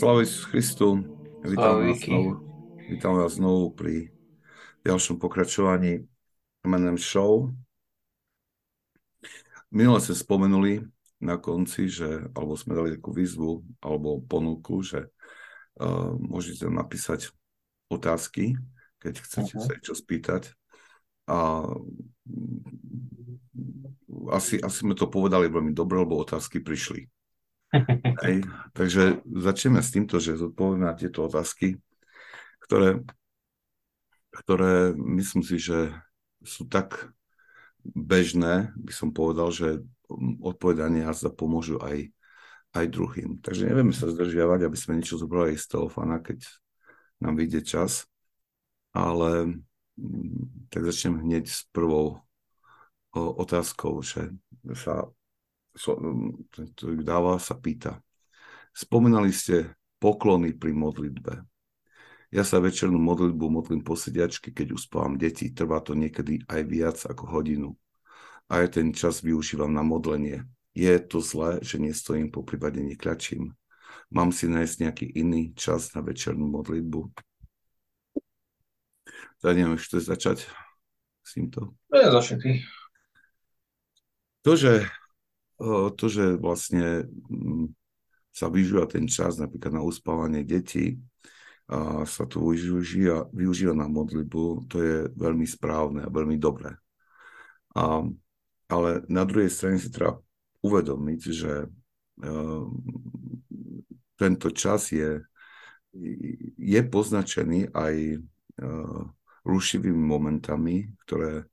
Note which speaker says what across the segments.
Speaker 1: Sláva Isus Christu. Vítam vás, znovu, vítam vás znovu pri ďalšom pokračovaní M&M Show. Minule sme spomenuli na konci, že, alebo sme dali takú výzvu, alebo ponuku, že uh, môžete napísať otázky, keď chcete uh-huh. sa niečo spýtať. A asi, asi sme to povedali veľmi dobre, lebo otázky prišli. Hej. Takže začneme s týmto, že zodpovieme na tieto otázky, ktoré, ktoré myslím si, že sú tak bežné, by som povedal, že odpovedanie za pomôžu aj, aj druhým. Takže nevieme sa zdržiavať, aby sme niečo zobrali z telefóna, keď nám vyjde čas, ale mm, tak začnem hneď s prvou otázkou, že sa dáva, sa pýta. Spomenali ste poklony pri modlitbe. Ja sa večernú modlitbu modlím po sediačke, keď uspávam deti. Trvá to niekedy aj viac ako hodinu. A aj ten čas využívam na modlenie. Je to zlé, že nestojím, po prípade nekľačím. Mám si nájsť nejaký iný čas na večernú modlitbu. Tak neviem, ešte začať s týmto.
Speaker 2: Ja začne
Speaker 1: To, že to, že vlastne mm, sa využíva ten čas napríklad na uspávanie detí, a sa to využíva, využíva na modlitbu, to je veľmi správne a veľmi dobré. A, ale na druhej strane si treba uvedomiť, že uh, tento čas je, je poznačený aj uh, rušivými momentami, ktoré,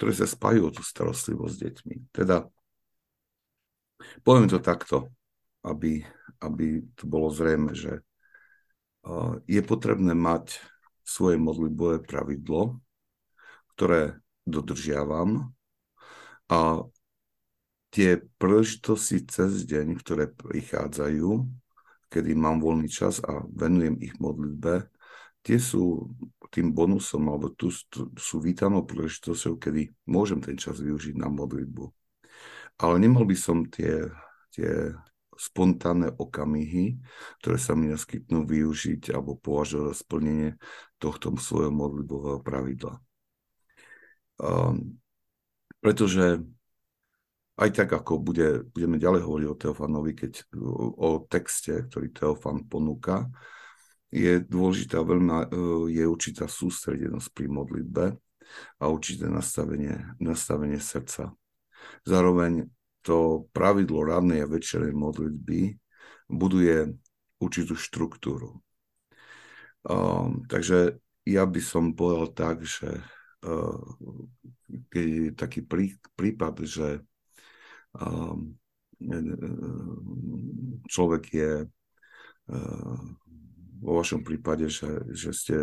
Speaker 1: ktoré sa spájajú o tú starostlivosť s deťmi. Teda Poviem to takto, aby, aby to bolo zrejme, že je potrebné mať svoje modlitbové pravidlo, ktoré dodržiavam a tie príležitosti cez deň, ktoré prichádzajú, kedy mám voľný čas a venujem ich modlitbe, tie sú tým bonusom, alebo tu, sú vítanou príležitosťou, kedy môžem ten čas využiť na modlitbu. Ale nemal by som tie, tie spontánne okamihy, ktoré sa mi naskytnú využiť alebo považovať za splnenie tohto svojho modlitbového pravidla. Um, pretože aj tak, ako bude, budeme ďalej hovoriť o Teofanovi, keď o, o texte, ktorý Teofan ponúka, je dôležitá veľmi, e, je určitá sústredenosť pri modlitbe a určité nastavenie, nastavenie srdca. Zároveň to pravidlo rannej a večernej modlitby buduje určitú štruktúru. Um, takže ja by som povedal tak, že uh, je taký prí, prípad, že um, človek je uh, vo vašom prípade, že, že, ste,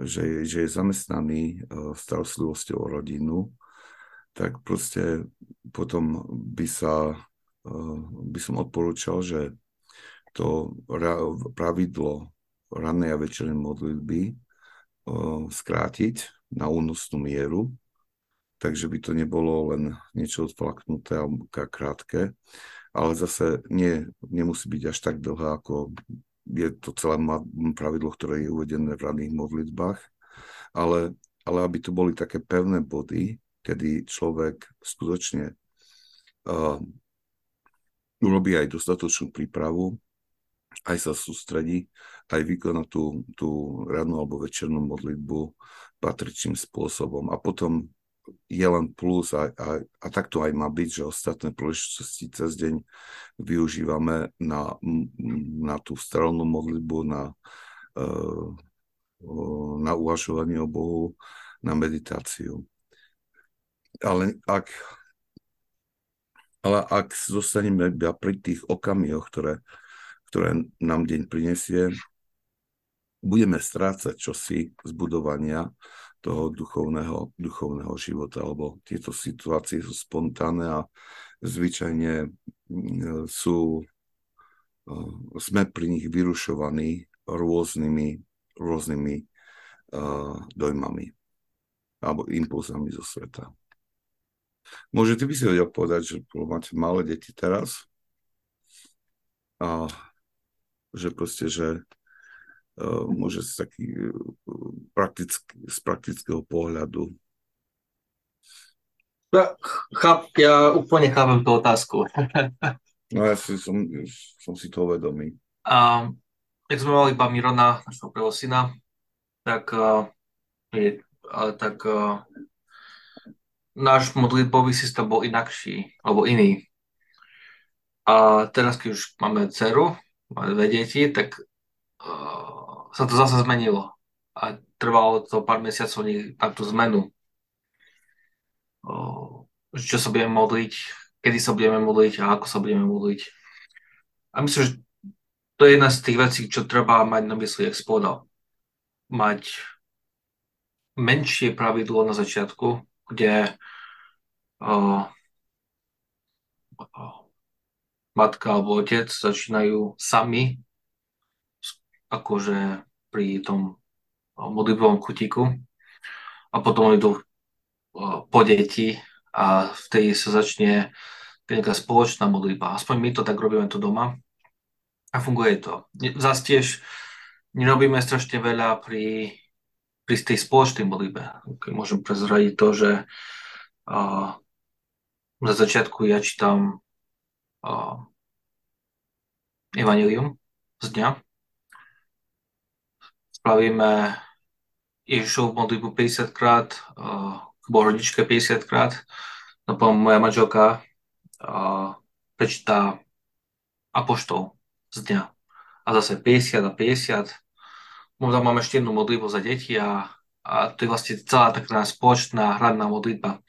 Speaker 1: že, že je zamestnaný uh, starostlivosťou o rodinu, tak proste potom by sa, eh, by som odporúčal, že to pravidlo rannej a večernej modlitby eh, skrátiť na únosnú mieru, takže by to nebolo len niečo odflaknuté a krátke, ale zase nie, nemusí byť až tak dlhé, ako je to celé pravidlo, ktoré je uvedené v ranných modlitbách, ale, ale aby to boli také pevné body, kedy človek skutočne uh, urobí aj dostatočnú prípravu, aj sa sústredí, aj vykoná tú, tú rannú alebo večernú modlitbu patričným spôsobom. A potom je len plus a, a, a tak to aj má byť, že ostatné príležitosti cez deň využívame na, na tú stranú modlitbu, na, uh, na uvažovanie o Bohu, na meditáciu. Ale ak, ale ak zostaneme iba pri tých okamihoch, ktoré, ktoré nám deň prinesie, budeme strácať čosi z budovania toho duchovného, duchovného života, lebo tieto situácie sú spontánne a zvyčajne mm, sú, sme pri nich vyrušovaní rôznymi, rôznymi uh, dojmami alebo impulzami zo sveta. Môžete by si vedel povedať, že máte malé deti teraz a že proste, že uh, môže z taký uh, praktický, z praktického pohľadu.
Speaker 2: Ja, cháp, ja úplne chápem tú otázku.
Speaker 1: no ja si, som, som si to vedomý.
Speaker 2: A jak sme mali iba Mirona, našho prvého syna, tak, uh, je, ale tak uh, náš modlitbový systém bol inakší, alebo iný. A teraz, keď už máme dceru, máme dve deti, tak uh, sa to zase zmenilo. A trvalo to pár mesiacov na tú zmenu. Uh, čo sa budeme modliť, kedy sa budeme modliť a ako sa budeme modliť. A myslím, že to je jedna z tých vecí, čo treba mať na mysli, jak spodal. Mať menšie pravidlo na začiatku, kde uh, matka alebo otec začínajú sami akože pri tom modlitbovom kutíku a potom idú po deti a vtedy sa začne nejaká spoločná modlitba. Aspoň my to tak robíme tu doma a funguje to. Zas tiež nerobíme strašne veľa pri, pri tej spoločnej modlitbe. Okay, môžem prezradiť to, že uh, na začiatku ja čítam uh, Evangelium z dňa. Spravíme Ježišovu modlitbu 50 krát, uh, Bohorodičke 50 krát. No potom moja manželka uh, prečíta Apoštol z dňa. A zase 50 a 50. Možno máme ešte jednu modlitbu za deti a, a to je vlastne celá taká spoločná hradná modlitba.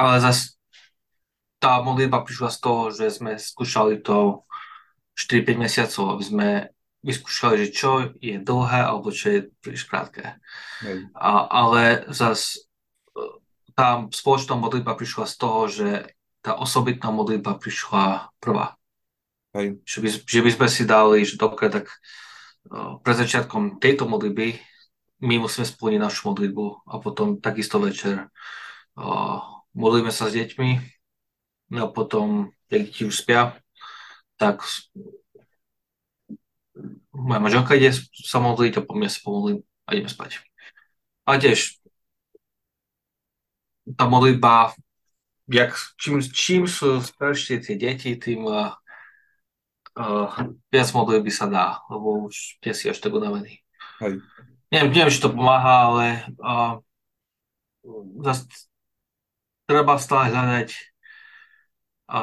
Speaker 2: Ale zase tá modlitba prišla z toho, že sme skúšali to 4-5 mesiacov, aby sme vyskúšali, že čo je dlhé alebo čo je príliš krátke. A, ale zase tá spoločná modlitba prišla z toho, že tá osobitná modlitba prišla prvá. Hej. Že, by, že by sme si dali, že dobre, tak pred začiatkom tejto modlitby my musíme splniť našu modlitbu a potom takisto večer uh, modlíme sa s deťmi No a potom, keď deti už spia, tak moja manželka ide sa modliť a po mne sa pomodlím a ideme spať. A tiež tá modlitba, jak, čím, čím sú staršie tie deti, tým uh, uh, viac modlitby sa dá, lebo už nie si až tak unavený. Hej. Neviem, neviem, či to pomáha, ale uh, zase treba stále hľadať a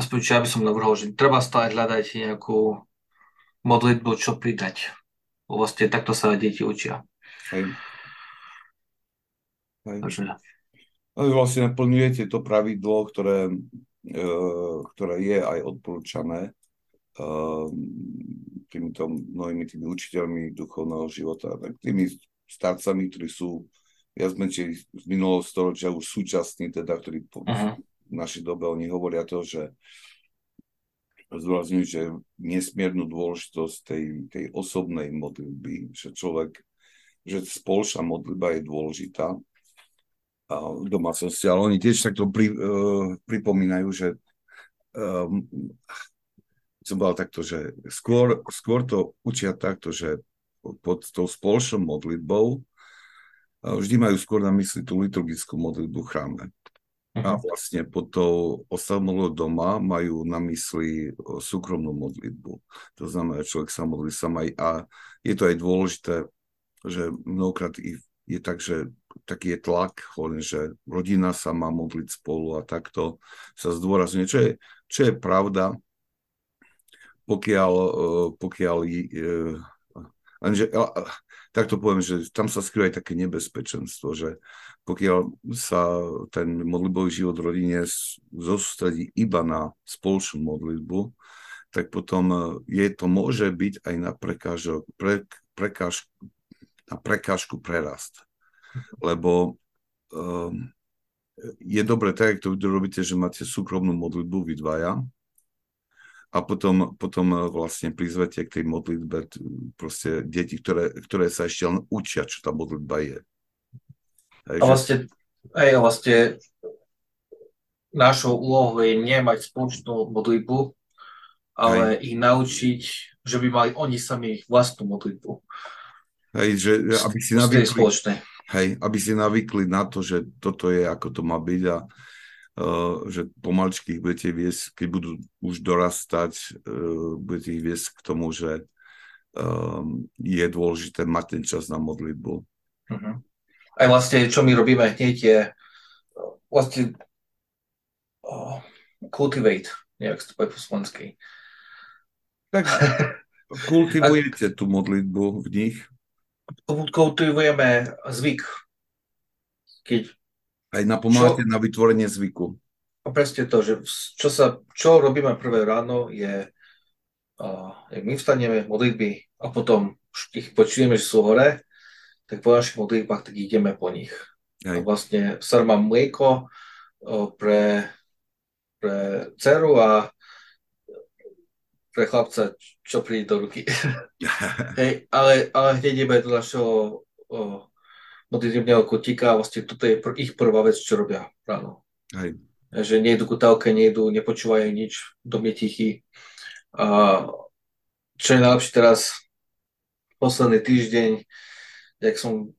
Speaker 2: aspoň čo ja by som navrhol, že treba stále hľadať nejakú modlitbu, čo pridať. Vlastne takto sa deti učia. Hej.
Speaker 1: Hej. Takže... No, vlastne naplňujete to pravidlo, ktoré, ktoré je aj odporúčané e, týmito mnohými tými učiteľmi duchovného života, tak tými starcami, ktorí sú viac menej z minulého storočia už súčasní, teda, ktorí po, uh-huh. v našej dobe oni hovoria to, že zdôrazňujú, že nesmiernu dôležitosť tej, tej osobnej modlitby, že človek, že spoločná modlitba je dôležitá domácnosti, ale oni tiež takto pri, uh, pripomínajú, že um, som povedal takto, že skôr, skôr to učia takto, že pod tou spoločnou modlitbou vždy majú skôr na mysli tú liturgickú modlitbu chráme. Uh-huh. A mhm. vlastne pod tou osamolou doma majú na mysli súkromnú modlitbu. To znamená, že človek sa modlí sám aj a je to aj dôležité, že mnohokrát je tak, že taký je tlak, že rodina sa má modliť spolu a takto sa zdôrazňuje, čo je, čo je pravda, pokiaľ, e, pokiaľ lenže tak to poviem, že tam sa skrýva aj také nebezpečenstvo, že pokiaľ sa ten modlitbový život v rodine zostredí iba na spoločnú modlitbu, tak potom e, je to môže byť aj na prekážok, pre, prekáž, na prekážku prerast. Lebo um, je dobre tak, ak to robíte, že máte súkromnú modlitbu vy dvaja, a potom, potom eh, vlastne prizvete k tej modlitbe proste deti, ktoré, ktoré sa ešte len učia, čo tá modlitba je.
Speaker 2: Hej, a vlastne, aj vlastne našou úlohou je nemať spoločnú modlitbu, ale Hej. ich naučiť, že by mali oni sami vlastnú modlitbu.
Speaker 1: Hej, že aby si navykli, hej, aby si navykli na to, že toto je, ako to má byť a uh, že pomaličky ich budete viesť, keď budú už dorastať, uh, budete ich viesť k tomu, že um, je dôležité mať ten čas na modlitbu. Uh-huh.
Speaker 2: Aj vlastne, čo my robíme hneď je vlastne uh, cultivate, nejak to po slovensky.
Speaker 1: Tak kultivujete tú modlitbu v nich?
Speaker 2: Kultivujeme zvyk. Keď
Speaker 1: Aj napomáhate čo, na vytvorenie zvyku.
Speaker 2: Presne to, že čo, sa, čo robíme prvé ráno je, uh, jak my vstaneme modlitby a potom ich počujeme, že sú hore, tak po našich modlitbách tak ideme po nich. Aj. A vlastne sa mám mlieko uh, pre, pre dceru a pre chlapca, čo príde do ruky. Hej, ale, ale hneď iba do našeho modlitebného kotíka a vlastne toto je pr- ich prvá vec, čo robia ráno. Hej. Že nejdu ku telke, nejdu, nepočúvajú nič, dom je tichý. A čo je najlepšie teraz, posledný týždeň, jak som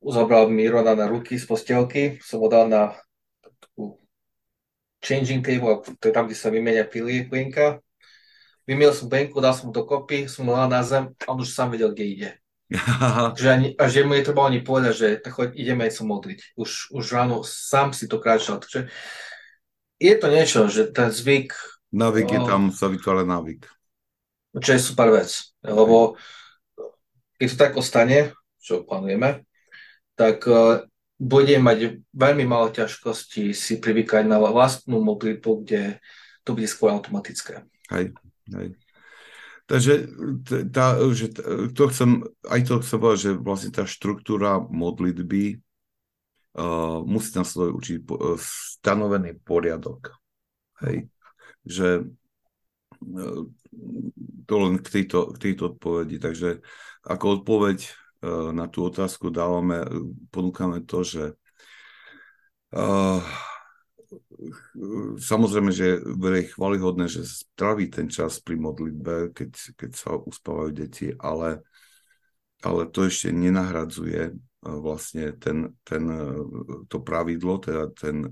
Speaker 2: zabral Mirona na ruky z postielky, som ho dal na takú changing table, to je tam, kde sa vymenia pily, plienka vymiel som penku, dal som to kopy, som ho na zem a on už sám vedel, kde ide. že ani, a že mu je treba ani povedať, že tak choď, ideme sa modliť. Už, už ráno sám si to kráčal. Takže je to niečo, že ten zvyk...
Speaker 1: Navyk je tam, sa vytvára návyk.
Speaker 2: Čo je super vec, lebo keď to tak ostane, čo plánujeme, tak uh, bude mať veľmi málo ťažkosti si privykať na vlastnú modlitbu, kde to bude skôr automatické.
Speaker 1: Hej. Hej. Takže tá, že to chcem, aj to chcem povedať, že vlastne tá štruktúra modlitby uh, musí svoj určitý uh, stanovený poriadok. Hej. Že uh, to len k tejto, k tejto odpovedi. Takže ako odpoveď uh, na tú otázku dávame, ponúkame to, že uh, samozrejme, že je chvalihodné, že straví ten čas pri modlitbe, keď, keď sa uspávajú deti, ale, ale to ešte nenahradzuje e, vlastne ten, ten, e, to pravidlo, teda ten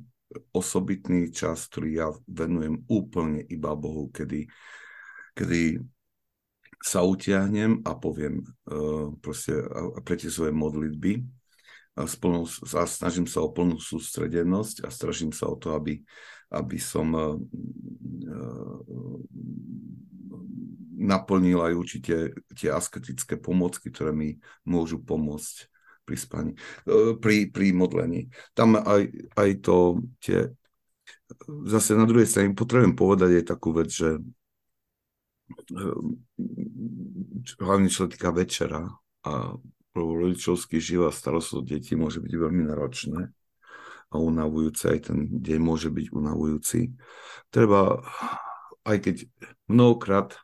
Speaker 1: osobitný čas, ktorý ja venujem úplne iba Bohu, kedy, kedy sa utiahnem a poviem uh, proste a preti svoje modlitby a, a snažím sa o plnú sústredenosť a snažím sa o to, aby, aby som uh, naplnil aj určite tie asketické pomocky, ktoré mi môžu pomôcť pri spaní, uh, pri, pri modlení. Tam aj, aj to tie zase na druhej strane potrebujem povedať aj takú vec, že hlavne čo sa týka večera a rodičovský život a starosť o deti môže byť veľmi náročné a unavujúce, aj ten deň môže byť unavujúci. Treba, aj keď mnohokrát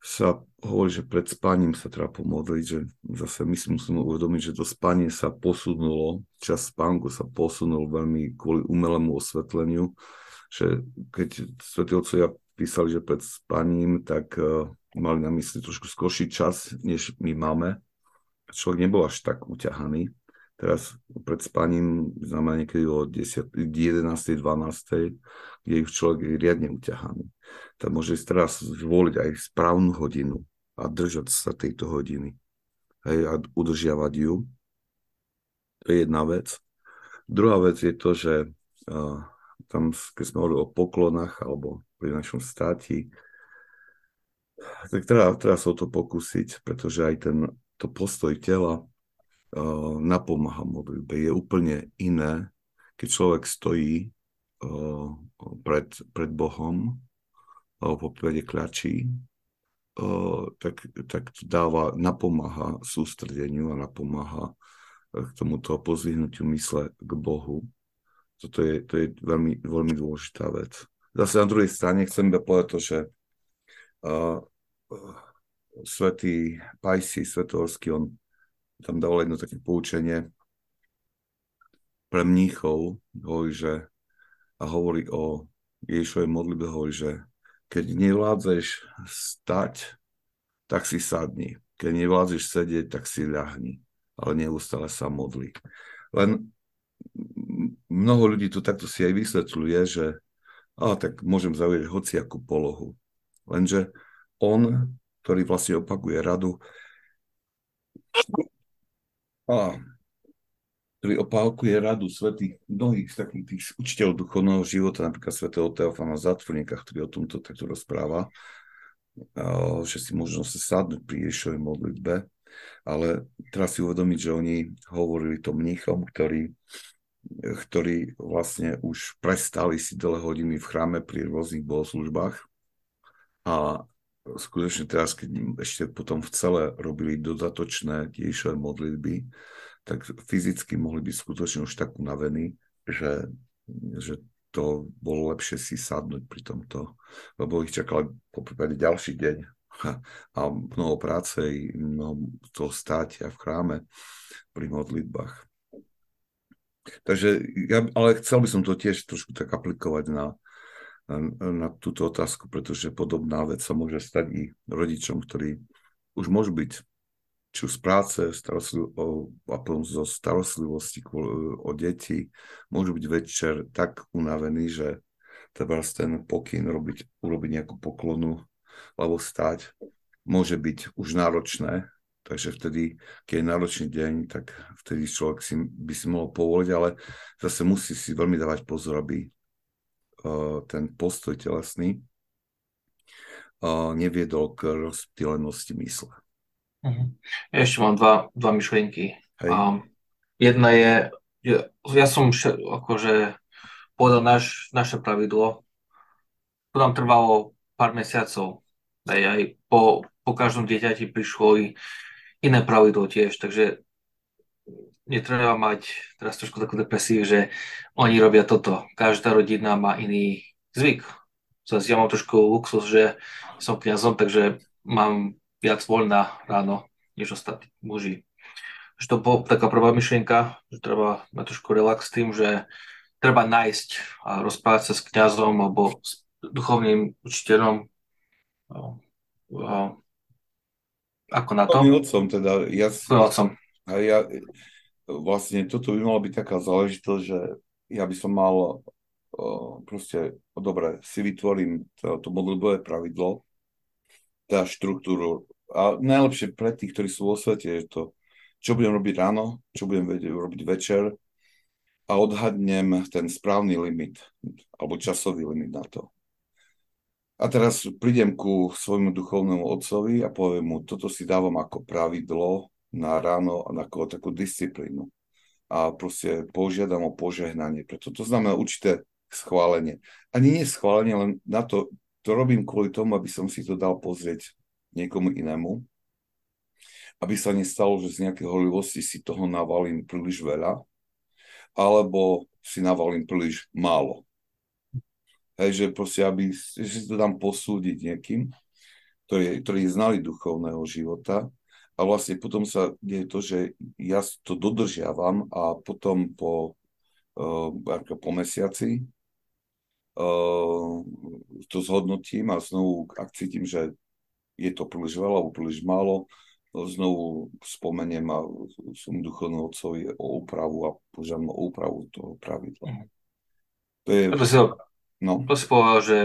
Speaker 1: sa hovorí, že pred spaním sa treba pomodliť, že zase my si musíme uvedomiť, že to spanie sa posunulo, čas spánku sa posunul veľmi kvôli umelému osvetleniu, že keď svätí otcovia písali, že pred spaním, tak uh, mali na mysli trošku skorší čas, než my máme, človek nebol až tak uťahaný. Teraz pred spaním znamená niekedy o 10, 11. 12. kde už človek je riadne uťahaný. Tak môže teraz zvoliť aj správnu hodinu a držať sa tejto hodiny. Hej, a udržiavať ju. To je jedna vec. Druhá vec je to, že uh, tam, keď sme hovorili o poklonách alebo pri našom státi, tak treba, treba sa o to pokúsiť, pretože aj ten to postoj tela uh, napomáha modlitbe. Je úplne iné, keď človek stojí uh, pred, pred Bohom, uh, po prípade kľačí, uh, tak, tak to dáva, napomáha sústredeniu a napomáha k tomuto pozvihnutiu mysle k Bohu. Toto je, to je veľmi, veľmi dôležitá vec. Zase na druhej strane chcem povedať to, že uh, svetý Pajsi Svetovský, on tam dal jedno také poučenie pre mníchov, hovorí, že a hovorí o Ježišovej modlitbe, hovorí, že keď nevládzeš stať, tak si sadni. Keď nevládzeš sedieť, tak si ľahni. Ale neustále sa modli. Len mnoho ľudí tu takto si aj vysvetľuje, že a tak môžem zaujať hociakú polohu. Lenže on, ktorý vlastne opakuje radu, a ktorý opálkuje radu svetých, mnohých z takých tých učiteľov duchovného života, napríklad svetého Teofana Zatvorníka, ktorý o tomto takto rozpráva, že si možno sa sadnúť pri Ježišovej modlitbe, ale teraz si uvedomiť, že oni hovorili to mníchom, ktorí, ktorí vlastne už prestali si dlhé hodiny v chráme pri rôznych bohoslužbách. A skutočne teraz, keď ešte potom v celé robili dodatočné Ježišové modlitby, tak fyzicky mohli byť skutočne už tak unavení, že, že to bolo lepšie si sadnúť pri tomto, lebo ich čakal po prípade ďalší deň a mnoho práce, mnoho toho státia v chráme pri modlitbách. Takže ja, ale chcel by som to tiež trošku tak aplikovať na, na, túto otázku, pretože podobná vec sa môže stať i rodičom, ktorí už môžu byť či už z práce, starostliv- o, zo starostlivosti o deti, môžu byť večer tak unavení, že treba ten pokyn robiť, urobiť nejakú poklonu alebo stať, môže byť už náročné, takže vtedy, keď je náročný deň, tak vtedy človek si, by si mohol povoliť, ale zase musí si veľmi dávať pozor, aby ten postoj telesný uh, neviedol k rozptýlenosti mysle.
Speaker 2: Uh-huh. Ja ešte mám dva, dva myšlienky. Um, jedna je, ja, ja som še, akože povedal naš, naše pravidlo, to nám trvalo pár mesiacov. Aj, aj po, po každom dieťati prišlo i iné pravidlo tiež, takže netreba mať teraz trošku takú depresiu, že oni robia toto. Každá rodina má iný zvyk. Zase ja mám trošku luxus, že som kňazom, takže mám viac voľná ráno, než ostatní muži. Že to bola taká prvá myšlienka, že treba mať trošku relax s tým, že treba nájsť a rozprávať sa s kňazom alebo s duchovným učiteľom. Ako na to?
Speaker 1: otcom teda. Ja,
Speaker 2: otcom.
Speaker 1: A ja, vlastne toto by malo byť taká záležitosť, že ja by som mal proste, dobre, si vytvorím to, to modlitbové pravidlo, teda štruktúru. A najlepšie pre tých, ktorí sú vo svete, je to, čo budem robiť ráno, čo budem robiť večer a odhadnem ten správny limit alebo časový limit na to. A teraz prídem ku svojmu duchovnému otcovi a poviem mu, toto si dávam ako pravidlo na ráno ako takú disciplínu. A proste požiadam o požehnanie. Preto to znamená určité schválenie. Ani nie schválenie, len na to, to robím kvôli tomu, aby som si to dal pozrieť niekomu inému. Aby sa nestalo, že z nejakej horlivosti si toho navalím príliš veľa, alebo si navalím príliš málo. Hej, že proste, aby že si to dám posúdiť niekým, ktorí, ktorí znali duchovného života a vlastne potom sa deje to, že ja to dodržiavam a potom po, uh, po mesiaci uh, to zhodnotím a znovu, ak cítim, že je to príliš veľa alebo príliš málo, znovu spomeniem a som duchovnú otcovi o úpravu a požiadam o úpravu toho pravidla. Mhm.
Speaker 2: To je... To si, no. to si povedal, že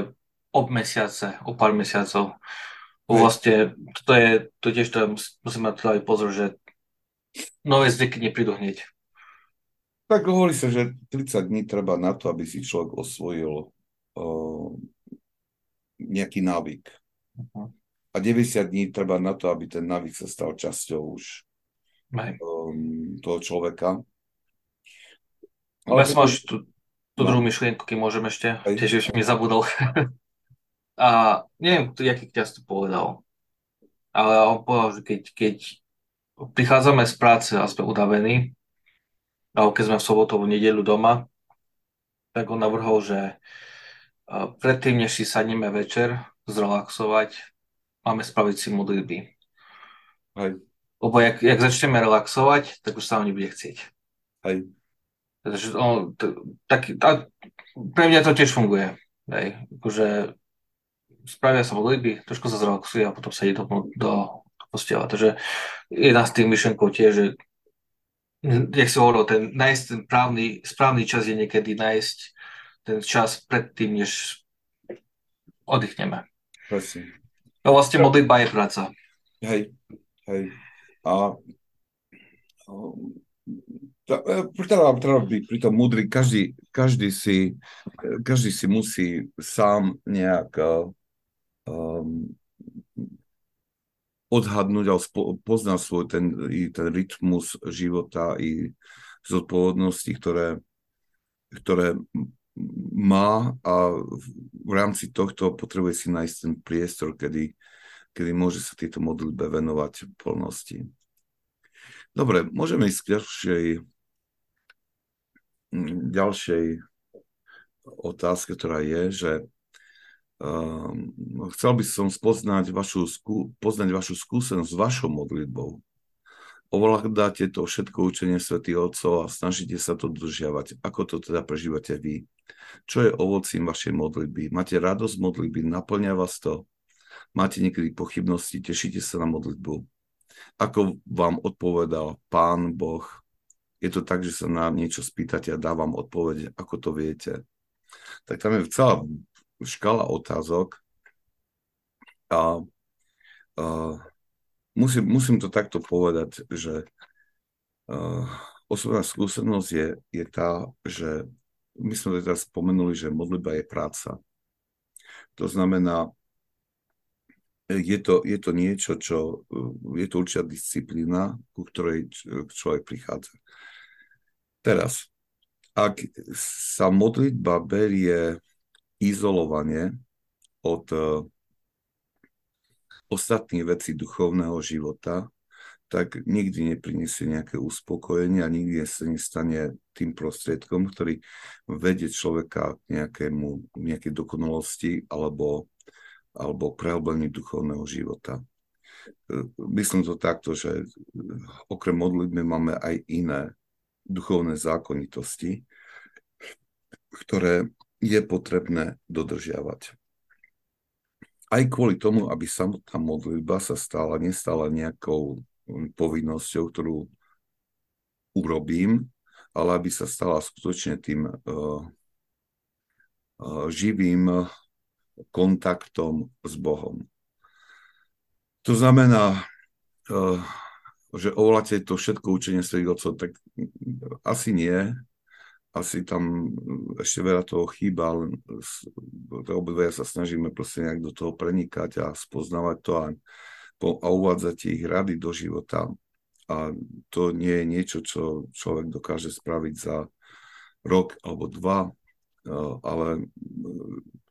Speaker 2: ob mesiace, o pár mesiacov. Vlastne, to je, to tiež musím mať aj pozor, že nové zvyky neprídu hneď.
Speaker 1: Tak hovorí sa, že 30 dní treba na to, aby si človek osvojil uh, nejaký návyk. Uh-huh a 90 dní treba na to, aby ten návyk sa stal časťou už um, toho človeka.
Speaker 2: Ale ja som máš tú, tú no. druhú myšlienku, keď môžem ešte, tiež už mi zabudol. a neviem, aký kňaz to povedal, ale on povedal, že keď, keď prichádzame z práce a sme udavení, alebo keď sme v sobotu, v nedelu doma, tak on navrhol, že predtým, než si sadneme večer, zrelaxovať, máme spraviť si modlitby.
Speaker 1: Hej.
Speaker 2: Lebo jak, jak začneme relaxovať, tak už sa vám nebude chcieť.
Speaker 1: Hej.
Speaker 2: Pretože on, t- tak, tá, pre mňa to tiež funguje. Hej. Akože spravia sa modlitby, trošku sa zrelaxuje a potom sa ide do, do, do postela. Takže jedna z tých myšlenkov tiež, že jak si hovoril, ten, nájsť ten právny, správny čas je niekedy nájsť ten čas predtým, než oddychneme.
Speaker 1: Presne.
Speaker 2: No vlastne modlitba je práca.
Speaker 1: Hej, hej. A treba, treba byť pri tom múdry. Každý, každý, si, každý si musí sám nejak um, odhadnúť alebo poznať svoj ten, i ten rytmus života i zodpovednosti, ktoré, ktoré má a v rámci tohto potrebuje si nájsť ten priestor, kedy, kedy môže sa tieto modlitbe venovať v plnosti. Dobre, môžeme ísť k ďalšej, ďalšej otázke, ktorá je, že chcel by som spoznať vašu, poznať vašu skúsenosť s vašou modlitbou. Ovládate to všetko učenie svätých Otcov a snažíte sa to dodržiavať. Ako to teda prežívate vy? Čo je ovocím vašej modlitby? Máte radosť modlitby? Naplňa vás to? Máte niekedy pochybnosti? Tešíte sa na modlitbu? Ako vám odpovedal Pán Boh? Je to tak, že sa na niečo spýtate a dávam odpoveď, ako to viete? Tak tam je celá škala otázok a, a musím, musím to takto povedať, že uh, osobná skúsenosť je, je tá, že my sme teraz spomenuli, že modlitba je práca. To znamená, je to, je to niečo, čo je to určitá disciplína, ku ktorej človek prichádza. Teraz, ak sa modlitba berie izolovanie od uh, ostatných vecí duchovného života, tak nikdy nepriniesie nejaké uspokojenie a nikdy sa nestane tým prostriedkom, ktorý vedie človeka k nejakému, nejakej dokonalosti alebo, alebo prehlbení duchovného života. E, myslím to takto, že okrem modlitby máme aj iné duchovné zákonitosti, ktoré je potrebné dodržiavať. Aj kvôli tomu, aby samotná modlitba sa stala, nestala nejakou povinnosťou, ktorú urobím, ale aby sa stala skutočne tým uh, uh, živým kontaktom s Bohom. To znamená, uh, že ovoláte to všetko učenie svojich otcov, tak asi nie, asi tam ešte veľa toho chýba, ale obidve sa snažíme proste nejak do toho prenikať a spoznávať to a, a uvádzať ich rady do života. A to nie je niečo, čo človek dokáže spraviť za rok alebo dva, ale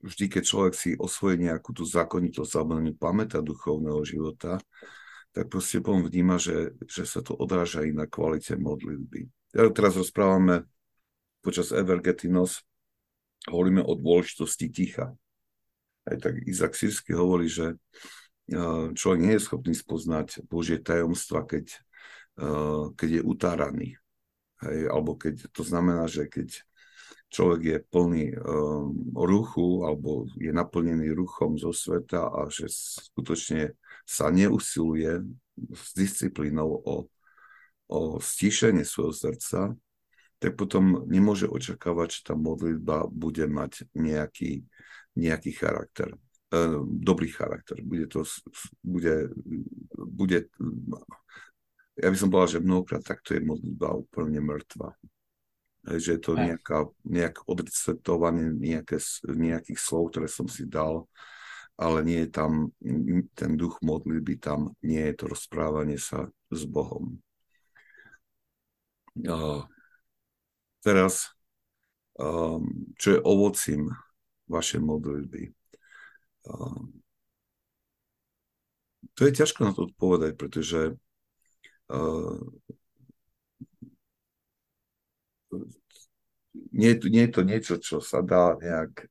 Speaker 1: vždy, keď človek si osvojí nejakú tú zákonitosť alebo pamäta duchovného života, tak proste potom vníma, že, že sa to odráža i na kvalite modlitby. Ja teraz rozprávame počas Evergetinos hovoríme o dôležitosti ticha. Aj tak Izak Sirsky hovorí, že človek nie je schopný spoznať Božie tajomstva, keď, keď je utáraný. Hej, alebo keď, to znamená, že keď človek je plný um, ruchu alebo je naplnený ruchom zo sveta a že skutočne sa neusiluje s disciplínou o, o stíšenie svojho srdca, tak potom nemôže očakávať, že tá modlitba bude mať nejaký, nejaký charakter. E, dobrý charakter. Bude to, bude, bude, ja by som povedal, že mnohokrát takto je modlitba úplne mŕtva. Že je to nejaká, nejak odrecetovanie nejaké, nejakých slov, ktoré som si dal, ale nie je tam ten duch modlitby, tam nie je to rozprávanie sa s Bohom. Uh, teraz, um, čo je ovocím vašej modlitby. Um, to je ťažko na to odpovedať, pretože uh, nie, nie je to niečo, čo sa dá nejak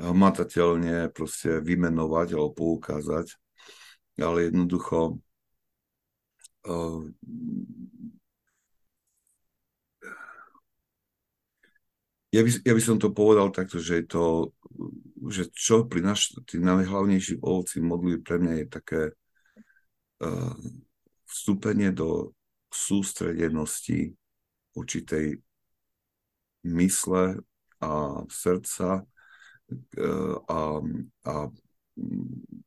Speaker 1: hmatateľne proste vymenovať alebo poukázať, ale jednoducho uh, ja by, ja by som to povedal takto, že je to, že čo prináša tí najhlavnejší ovoci modlí pre mňa je také uh, vstúpenie do sústredenosti určitej mysle a srdca uh, a, a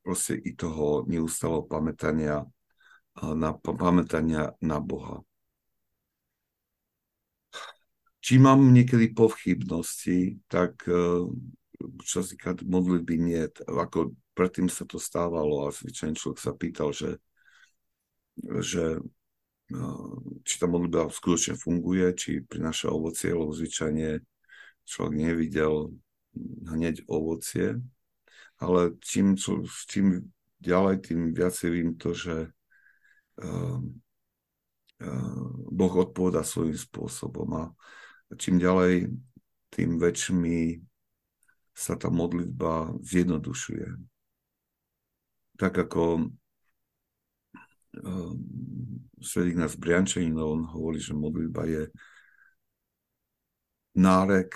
Speaker 1: proste i toho neustáleho pamätania na, pamätania na Boha či mám niekedy pochybnosti, tak eh, čo sa týka modlitby nie. Ako predtým sa to stávalo a zvyčajne človek sa pýtal, že, že eh, či tá modlitba skutočne funguje, či prináša ovocie, lebo zvyčajne človek nevidel hneď ovocie. Ale čím, čím ďalej, tým viacej vím to, že uh, Boh odpoveda svojím spôsobom. A čím ďalej, tým väčšmi sa tá modlitba zjednodušuje. Tak ako uh, Svedík nás Briančaninov, on hovorí, že modlitba je nárek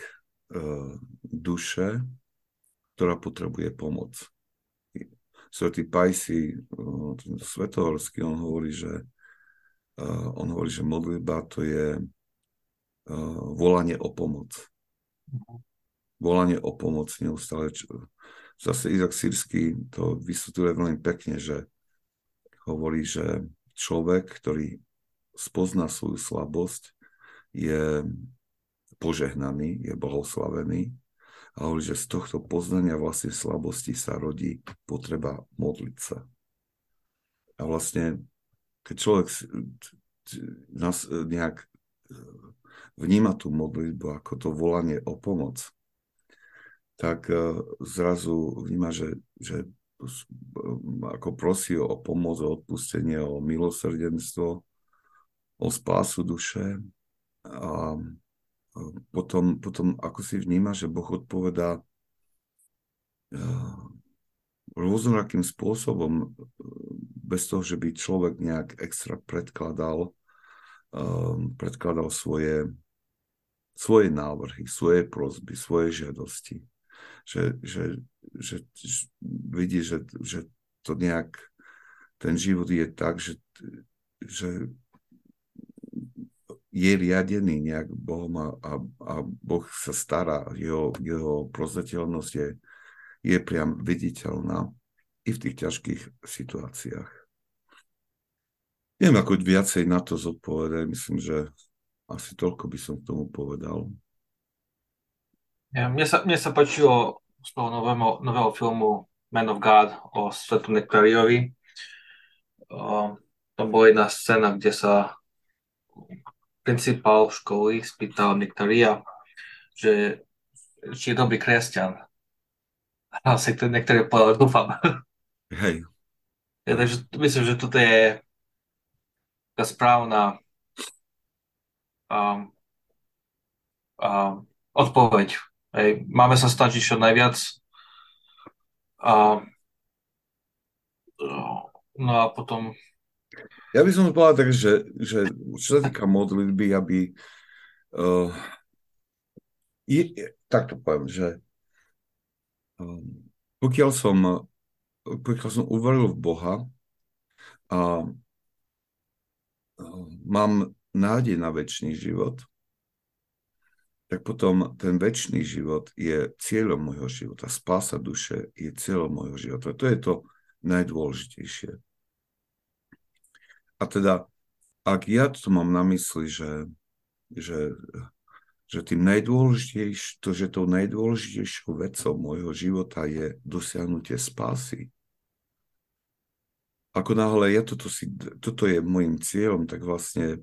Speaker 1: uh, duše, ktorá potrebuje pomoc. Svetý Pajsi, uh, svetohorský, on hovorí, že uh, on hovorí, že modlitba to je volanie o pomoc. Volanie o pomoc neustále. Zase Izak Sírsky to vysvetľuje veľmi pekne, že hovorí, že človek, ktorý spozná svoju slabosť, je požehnaný, je blahoslavený a hovorí, že z tohto poznania vlastnej slabosti sa rodí potreba modliť sa. A vlastne, keď človek nás nejak vníma tú modlitbu ako to volanie o pomoc, tak e, zrazu vníma, že, že ako prosí o pomoc, o odpustenie, o milosrdenstvo, o spásu duše. A potom, potom ako si vníma, že Boh odpovedá e, rôznorakým spôsobom, e, bez toho, že by človek nejak extra predkladal, predkladal svoje svoje návrhy, svoje prozby, svoje žiadosti. Že, že, že, že vidí, že, že to nejak, ten život je tak, že, že je riadený nejak Bohom a, a, a Boh sa stará, jeho, jeho prozreteľnosť je, je priam viditeľná i v tých ťažkých situáciách. Neviem, ako viacej na to zodpovedať. Myslím, že asi toľko by som k tomu povedal.
Speaker 2: Ja, mne, sa, mne sa páčilo z toho nového, nového filmu Man of God o Svetu Nektariovi. Tam bola jedna scéna, kde sa principál školy spýtal Nektaria, že či je dobrý kresťan. A si ten Nektaria povedal, dúfam.
Speaker 1: Hej.
Speaker 2: Ja, takže myslím, že toto je tá správna um, um, odpoveď. Hej. Máme sa snažiť čo najviac. A, no a potom...
Speaker 1: Ja by som povedal tak, že, že čo sa týka modlitby, aby uh, je, tak to poviem, že um, pokiaľ som pokiaľ som uveril v Boha a mám nádej na väčší život, tak potom ten väčší život je cieľom môjho života. Spása duše je cieľom môjho života. To je to najdôležitejšie. A teda, ak ja to mám na mysli, že, že, že tým najdôležitejším, to, že tou najdôležitejšou vecou môjho života je dosiahnutie spásy, ako náhle ja toto, si, toto je môjim cieľom, tak vlastne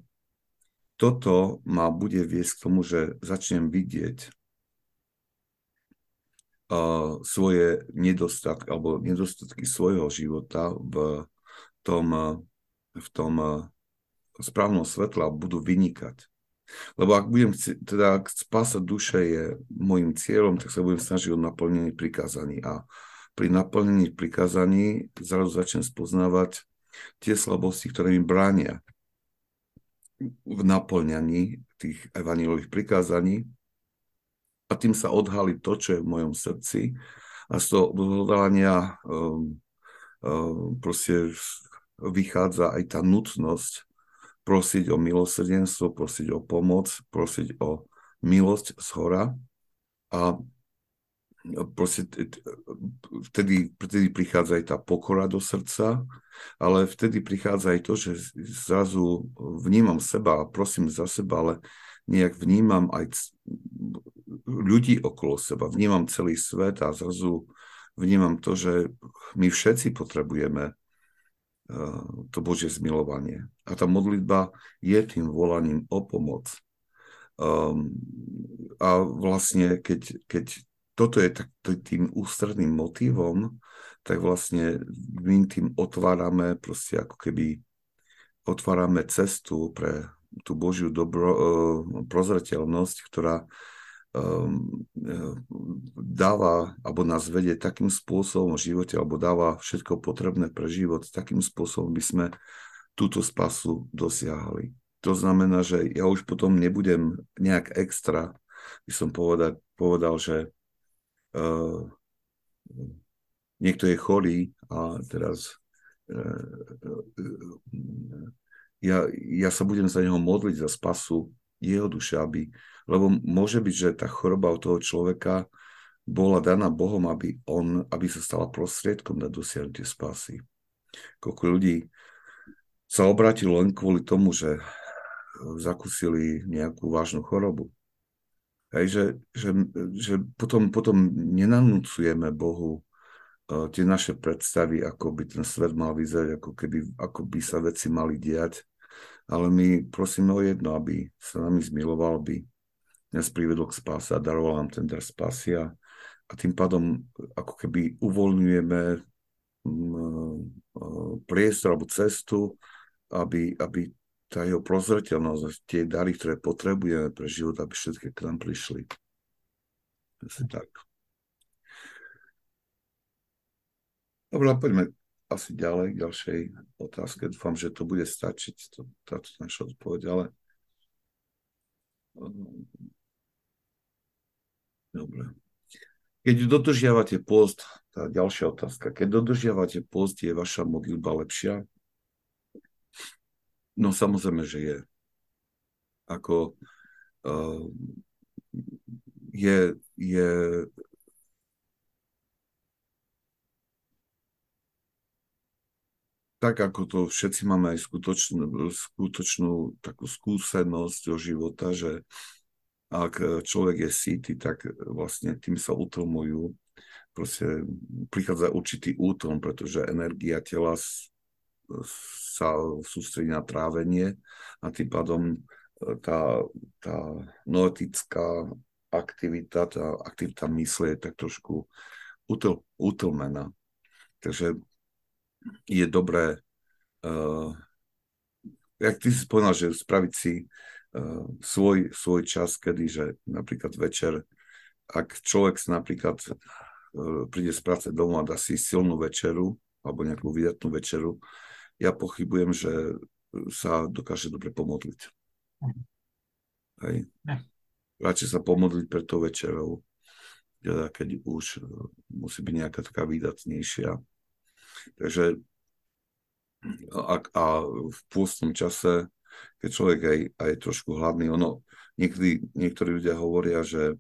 Speaker 1: toto ma bude viesť k tomu, že začnem vidieť uh, svoje nedostatky alebo nedostatky svojho života v tom, v tom uh, správnom svetle a budú vynikať. Lebo ak budem teda ak spása duše je môjim cieľom, tak sa budem snažiť o naplnenie prikázaní. A pri naplnení prikázaní zrazu začnem spoznávať tie slabosti, ktoré mi bránia v naplňaní tých evanílových prikázaní. Tým sa odhalí to, čo je v mojom srdci. A z toho odhodlania um, um, proste vychádza aj tá nutnosť prosiť o milosrdenstvo, prosiť o pomoc, prosiť o milosť z hora. A proste vtedy, vtedy prichádza aj tá pokora do srdca, ale vtedy prichádza aj to, že zrazu vnímam seba a prosím za seba, ale nejak vnímam aj ľudí okolo seba, vnímam celý svet a zrazu vnímam to, že my všetci potrebujeme eh, to Božie zmilovanie. A tá modlitba je tým volaním o pomoc. Um, a vlastne, keď, keď toto je tak, tým ústredným motivom, tak vlastne my tým otvárame proste ako keby otvárame cestu pre tú Božiu dobro, uh, prozreteľnosť, ktorá um, dáva, alebo nás vedie takým spôsobom v živote, alebo dáva všetko potrebné pre život, takým spôsobom by sme túto spasu dosiahli. To znamená, že ja už potom nebudem nejak extra, by som povedal, povedal že uh, niekto je chorý a teraz uh, ja, ja sa budem za neho modliť za spasu jeho duše, aby, lebo môže byť, že tá choroba od toho človeka bola daná Bohom, aby on, aby sa stala prostriedkom na dosiahnutie spasy. Koľko ľudí sa obratilo len kvôli tomu, že zakúsili nejakú vážnu chorobu. Hej, že, že, že potom, potom nenanúcujeme Bohu uh, tie naše predstavy, ako by ten svet mal vyzerať, ako, keby, ako by sa veci mali diať. Ale my prosíme o jedno, aby sa nami zmiloval, aby nás privedol k spáse a daroval nám ten dar spásy a, a tým pádom ako keby uvoľňujeme mm, priestor alebo cestu, aby, aby tá jeho prozreteľnosť, tie dary, ktoré potrebujeme pre život, aby všetky k nám prišli. Asi tak. Dobre, poďme asi ďalej k ďalšej otázke. Dúfam, že to bude stačiť, to, táto naša odpoveď, ale Dobre. Keď dodržiavate post, tá ďalšia otázka, keď dodržiavate post, je vaša modlitba lepšia? No samozrejme, že je. Ako uh, je, je tak ako to všetci máme aj skutočnú, skutočnú takú skúsenosť do života, že ak človek je síty, tak vlastne tým sa utlmujú. Proste prichádza určitý útlm, pretože energia tela sa sústredí na trávenie a tým pádom e, tá, tá noetická aktivita, tá aktivita mysle je tak trošku utl, utlmená. Takže je dobré, uh, jak ty si povedal, že spraviť si uh, svoj, svoj čas, kedy, že napríklad večer, ak človek napríklad uh, príde z práce domov a dá si silnú večeru, alebo nejakú vydatnú večeru, ja pochybujem, že sa dokáže dobre pomodliť. Hej. Radšej sa pomodliť pred tou večerou, teda keď už musí byť nejaká taká výdatnejšia Takže a, a v pôstnom čase, keď človek aj, aj je trošku hladný, ono, niekedy, niektorí ľudia hovoria, že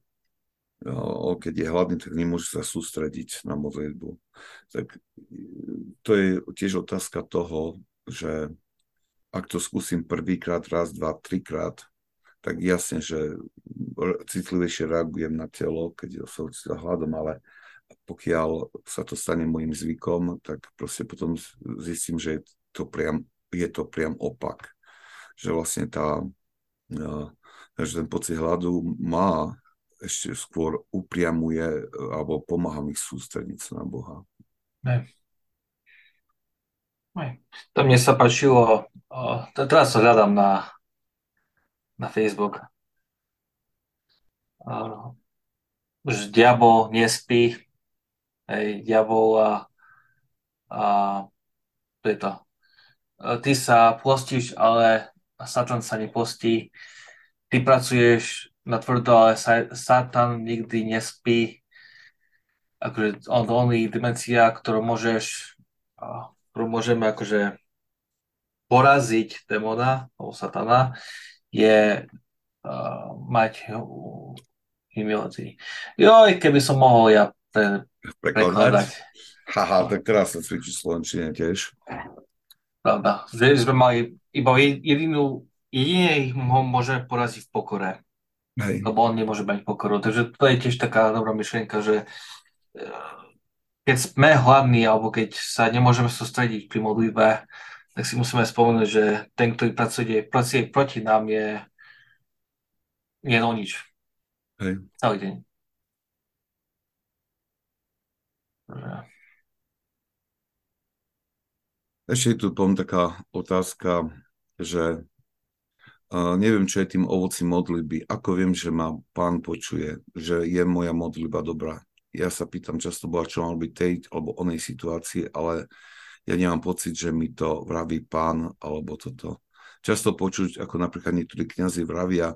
Speaker 1: keď je hladný, tak nemôže sa sústrediť na modlitbu. Tak to je tiež otázka toho, že ak to skúsim prvýkrát, raz, dva, trikrát, tak jasne, že citlivejšie reagujem na telo, keď som hladom, ale pokiaľ sa to stane môjim zvykom, tak proste potom zistím, že je to priam, je to priam opak. Že vlastne tá, že ten pocit hladu má ešte skôr upriamuje alebo pomáha mi sústrediť sa na Boha. Ne.
Speaker 2: Ne. To mne sa páčilo, teraz sa hľadám na, na Facebook. Už diabol nespí, Hej, diabol a, a to je to. Ty sa postíš, ale Satan sa nepostí. Ty pracuješ natvrdo, ale Satan nikdy nespí. Akože on only dimenzia, ktorú môžeš, ktorú môžeme akože poraziť démona, alebo satana, je uh, mať humility. Joj, keby som mohol ja pre, prekladať.
Speaker 1: Haha, tak teraz sa cvičí Slovenčine tiež.
Speaker 2: Pravda. Že sme mali iba jedinú, jedine ich môže poraziť v pokore. Hej. Lebo on nemôže mať pokoru. Takže to je tiež taká dobrá myšlienka, že eh, keď sme hladní, alebo keď sa nemôžeme sústrediť pri modlitbe, tak si musíme spomenúť, že ten, ktorý pracuje, pracuje proti nám, je, je no nič.
Speaker 1: Hej.
Speaker 2: Celý deň.
Speaker 1: Ešte je tu potom taká otázka, že neviem, čo je tým ovocím modlitby. Ako viem, že ma pán počuje, že je moja modlitba dobrá. Ja sa pýtam často, bola, čo mal byť tej alebo onej situácii, ale ja nemám pocit, že mi to vraví pán alebo toto. Často počuť, ako napríklad niektorí kniazy vravia,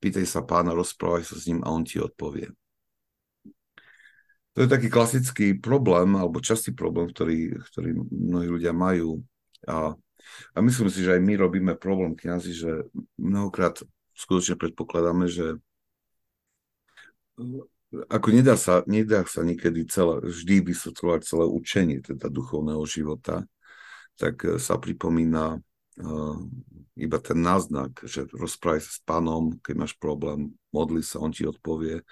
Speaker 1: pýtaj sa pána, rozprávaj sa s ním a on ti odpovie. To je taký klasický problém, alebo častý problém, ktorý, ktorý mnohí ľudia majú. A, a myslím si, že aj my robíme problém kniazy, že mnohokrát skutočne predpokladáme, že ako nedá sa, nedá sa niekedy celé, vždy vysvetľovať celé učenie teda duchovného života, tak e, sa pripomína uh, iba ten náznak, že rozprávaj sa s pánom, keď máš problém, modli sa, on ti odpovie,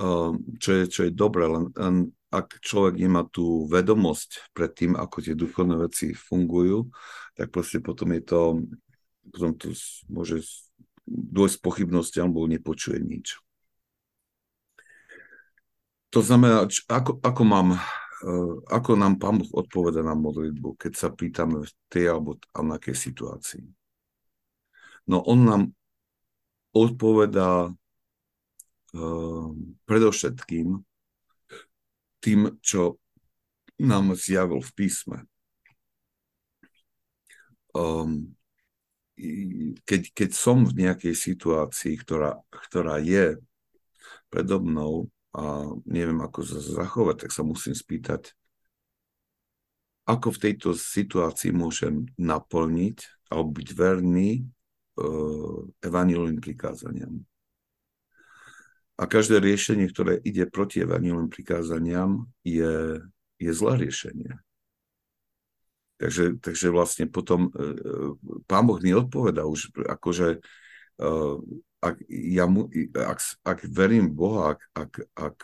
Speaker 1: uh, čo, je, čo je dobré, len, len ak človek nemá tú vedomosť pred tým, ako tie duchovné veci fungujú, tak proste potom je to, potom to môže dôjsť pochybnosti alebo nepočuje nič. To znamená, ako, ako, mám, eh, ako nám Pán Boh odpoveda na modlitbu, keď sa pýtame v tej alebo onakej situácii. No on nám odpovedá uh, predovšetkým tým, čo nám zjavil v písme. Um, keď, keď som v nejakej situácii, ktorá, ktorá je predo mnou, a neviem, ako sa zachovať, tak sa musím spýtať, ako v tejto situácii môžem naplniť alebo byť verný uh, evanilným prikázaniam. A každé riešenie, ktoré ide proti evanilným prikázaniam, je, je zlé riešenie. Takže, takže vlastne potom uh, pán Boh mi odpoveda už, akože uh, ak, ja mu, ak, ak verím Boha, ak, ak, ak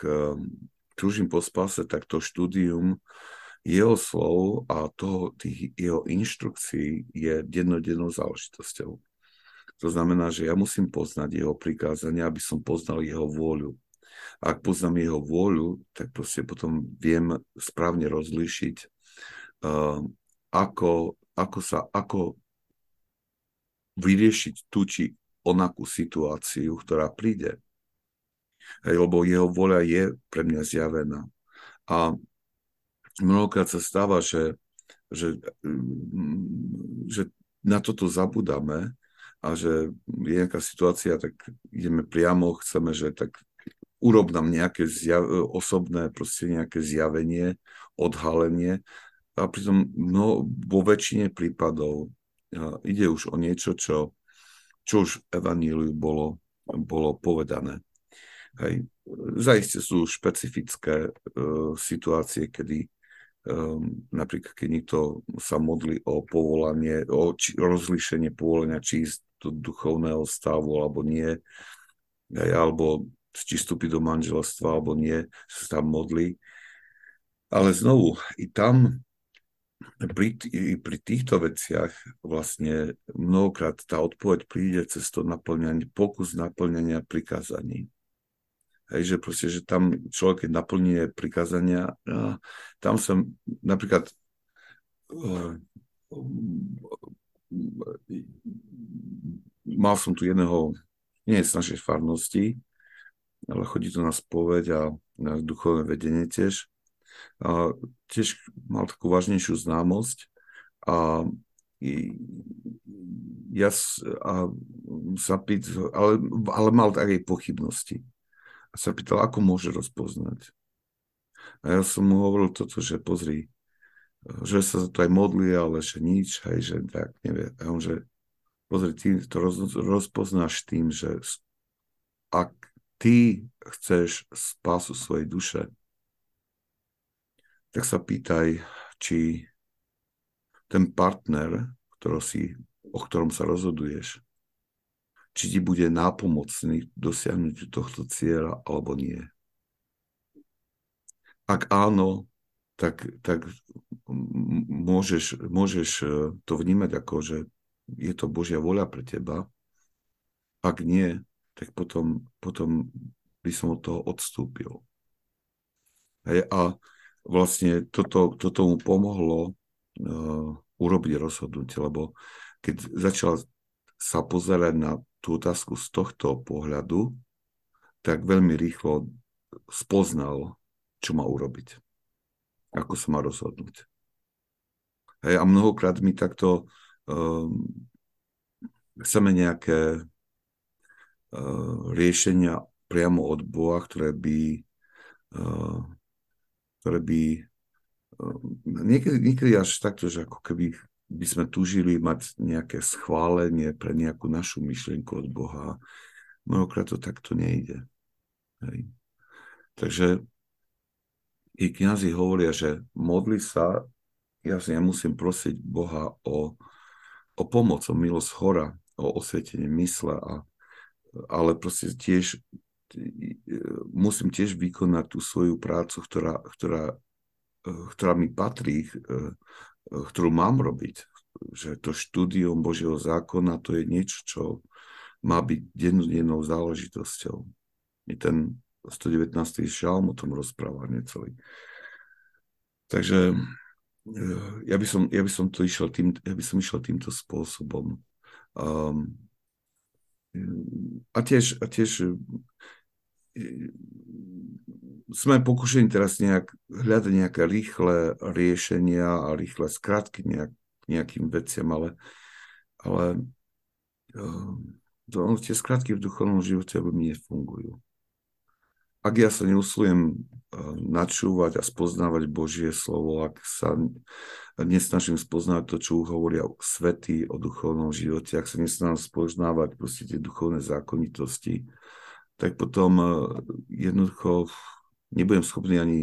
Speaker 1: túžim po spase, tak to štúdium jeho slov a toho, tých jeho inštrukcií je dennodennou záležitosťou. To znamená, že ja musím poznať jeho prikázania, aby som poznal jeho vôľu. Ak poznám jeho vôľu, tak proste potom viem správne rozlíšiť, uh, ako, ako sa, ako vyriešiť tú či onakú situáciu, ktorá príde. Hej, lebo jeho voľa je pre mňa zjavená. A mnohokrát sa stáva, že, že, mm, že na toto zabudáme a že je nejaká situácia, tak ideme priamo, chceme, že tak urob nám nejaké zjav, osobné, proste nejaké zjavenie, odhalenie. A pritom no, vo väčšine prípadov ide už o niečo, čo čo už v Evaníliu bolo, bolo povedané. Hej. Zaiste sú špecifické uh, situácie, kedy um, napríklad keď niekto sa modlí o povolanie, o či, rozlíšenie povolenia, či ísť duchovného stavu alebo nie, alebo či vstúpiť do manželstva alebo nie, sa tam modlí. Ale znovu, i tam pri, pri týchto veciach vlastne mnohokrát tá odpoveď príde cez to naplňanie, pokus naplňania prikázaní. Hej, že proste, že tam človek, keď naplní prikázania, tam som napríklad uh, mal som tu jedného, nie z našej farnosti, ale chodí tu na spoveď a na duchovné vedenie tiež a tiež mal takú vážnejšiu známosť a ja a sa pýt, ale, ale mal aj pochybnosti. A sa pýtal, ako môže rozpoznať. A ja som mu hovoril toto, že pozri, že sa to aj modlí, ale že nič, hej, že tak nevie. A on, že pozri, ty to roz, rozpoznáš tým, že ak ty chceš spásu svojej duše, tak sa pýtaj, či ten partner, ktorý si, o ktorom sa rozhoduješ, či ti bude nápomocný dosiahnuť tohto cieľa alebo nie. Ak áno, tak, tak môžeš, môžeš e, to vnímať ako, že je to Božia voľa pre teba. Ak nie, tak potom, potom by som od toho odstúpil. Hej, a vlastne toto, toto mu pomohlo uh, urobiť rozhodnutie, lebo keď začal sa pozerať na tú otázku z tohto pohľadu, tak veľmi rýchlo spoznal, čo má urobiť. Ako sa má rozhodnúť. Hej, a mnohokrát my takto um, chceme nejaké uh, riešenia priamo od Boha, ktoré by, uh, ktoré by uh, niekedy, niekedy až takto, že ako keby by sme túžili mať nejaké schválenie pre nejakú našu myšlienku od Boha. Mnohokrát to takto nejde. Hej. Takže i kniazy hovoria, že modli sa, ja si nemusím prosiť Boha o, o pomoc, o milosť hora, o osvietenie mysle, a, ale proste tiež musím tiež vykonať tú svoju prácu, ktorá, ktorá, ktorá mi patrí ktorú mám robiť. Že to štúdium Božieho zákona to je niečo, čo má byť dennodennou záležitosťou. I ten 119. šalm o tom rozpráva necelý. Takže eh, ja by som, ja by som to išiel tým, ja by som išiel týmto spôsobom. Um, a tiež, a tiež sme pokušení teraz nejak, hľadať nejaké rýchle riešenia a rýchle skratky nejak, nejakým veciam, ale, ale uh, tie skratky v duchovnom živote mi nefungujú. Ak ja sa neuslujem uh, načúvať a spoznávať Božie slovo, ak sa nesnažím spoznávať to, čo hovoria svety o duchovnom živote, ak sa nesnažím spoznávať proste tie duchovné zákonitosti, tak potom uh, jednoducho nebudem schopný ani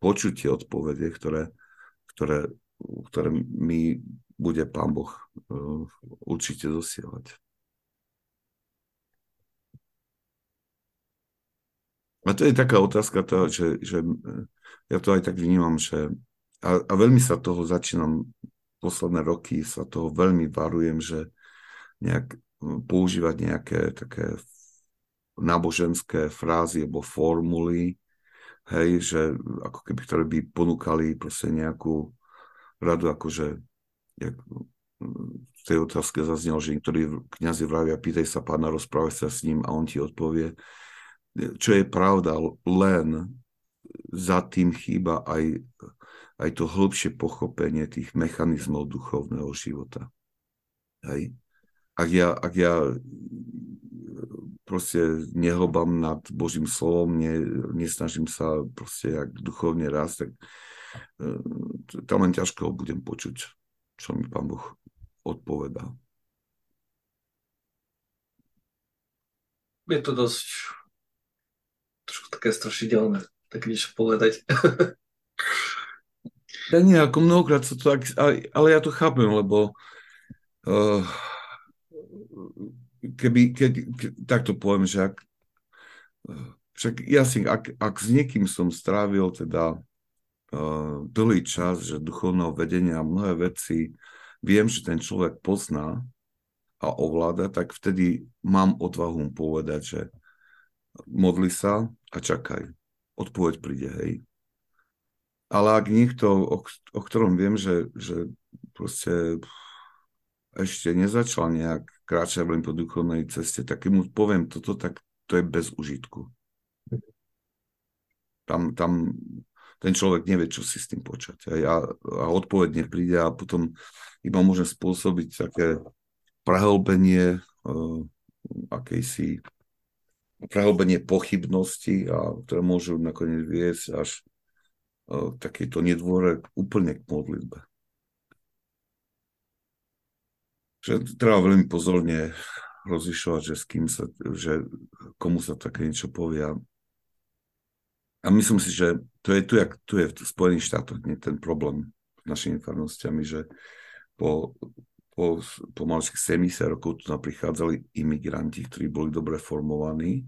Speaker 1: počuť tie odpovede, ktoré, ktoré, ktoré mi bude Pán Boh uh, určite zosielať. A to je taká otázka, to, že, že ja to aj tak vnímam, že a, a veľmi sa toho začínam, posledné roky sa toho veľmi varujem, že nejak používať nejaké také náboženské frázy alebo formuly, hej, že ako keby, ktoré by ponúkali proste nejakú radu, akože jak, v tej otázke zaznel, že niektorí kniazy vravia, pýtaj sa pána, rozprávaj sa s ním a on ti odpovie, čo je pravda, len za tým chýba aj, aj to hĺbšie pochopenie tých mechanizmov duchovného života. Hej. Ak ja, ak ja proste nehlbám nad Božím slovom, ne, nesnažím sa proste jak duchovne raz, tak e, tam len ťažko budem počuť, čo mi Pán Boh odpovedá.
Speaker 2: Je to dosť trošku také strašidelné, tak niečo povedať.
Speaker 1: ja nie, ako mnohokrát sa to tak, ale ja to chápem, lebo uh, keby, keď, ke, takto poviem, že ak, však jasne, ak, ak s niekým som strávil teda uh, dlhý čas, že duchovného vedenia a mnohé veci viem, že ten človek pozná a ovláda, tak vtedy mám odvahu povedať, že modli sa a čakaj. Odpoveď príde, hej. Ale ak niekto, o, o ktorom viem, že, že proste ešte nezačal nejak kráčať len po duchovnej ceste, tak keď mu poviem toto, tak to je bez užitku. Tam, tam ten človek nevie, čo si s tým počať. A, a odpoveď nepríde a potom iba môže spôsobiť také prehlbenie uh, akejsi prehlbenie pochybnosti, a, ktoré môžu nakoniec viesť až uh, takejto nedôvere úplne k modlitbe. Že treba veľmi pozorne rozlišovať, že s kým sa, že komu sa také niečo povia. A myslím si, že to je tu, jak tu je v Spojených štátoch nie ten problém s našimi farnostiami, že po, po, po maličkých 70 rokov tu prichádzali imigranti, ktorí boli dobre formovaní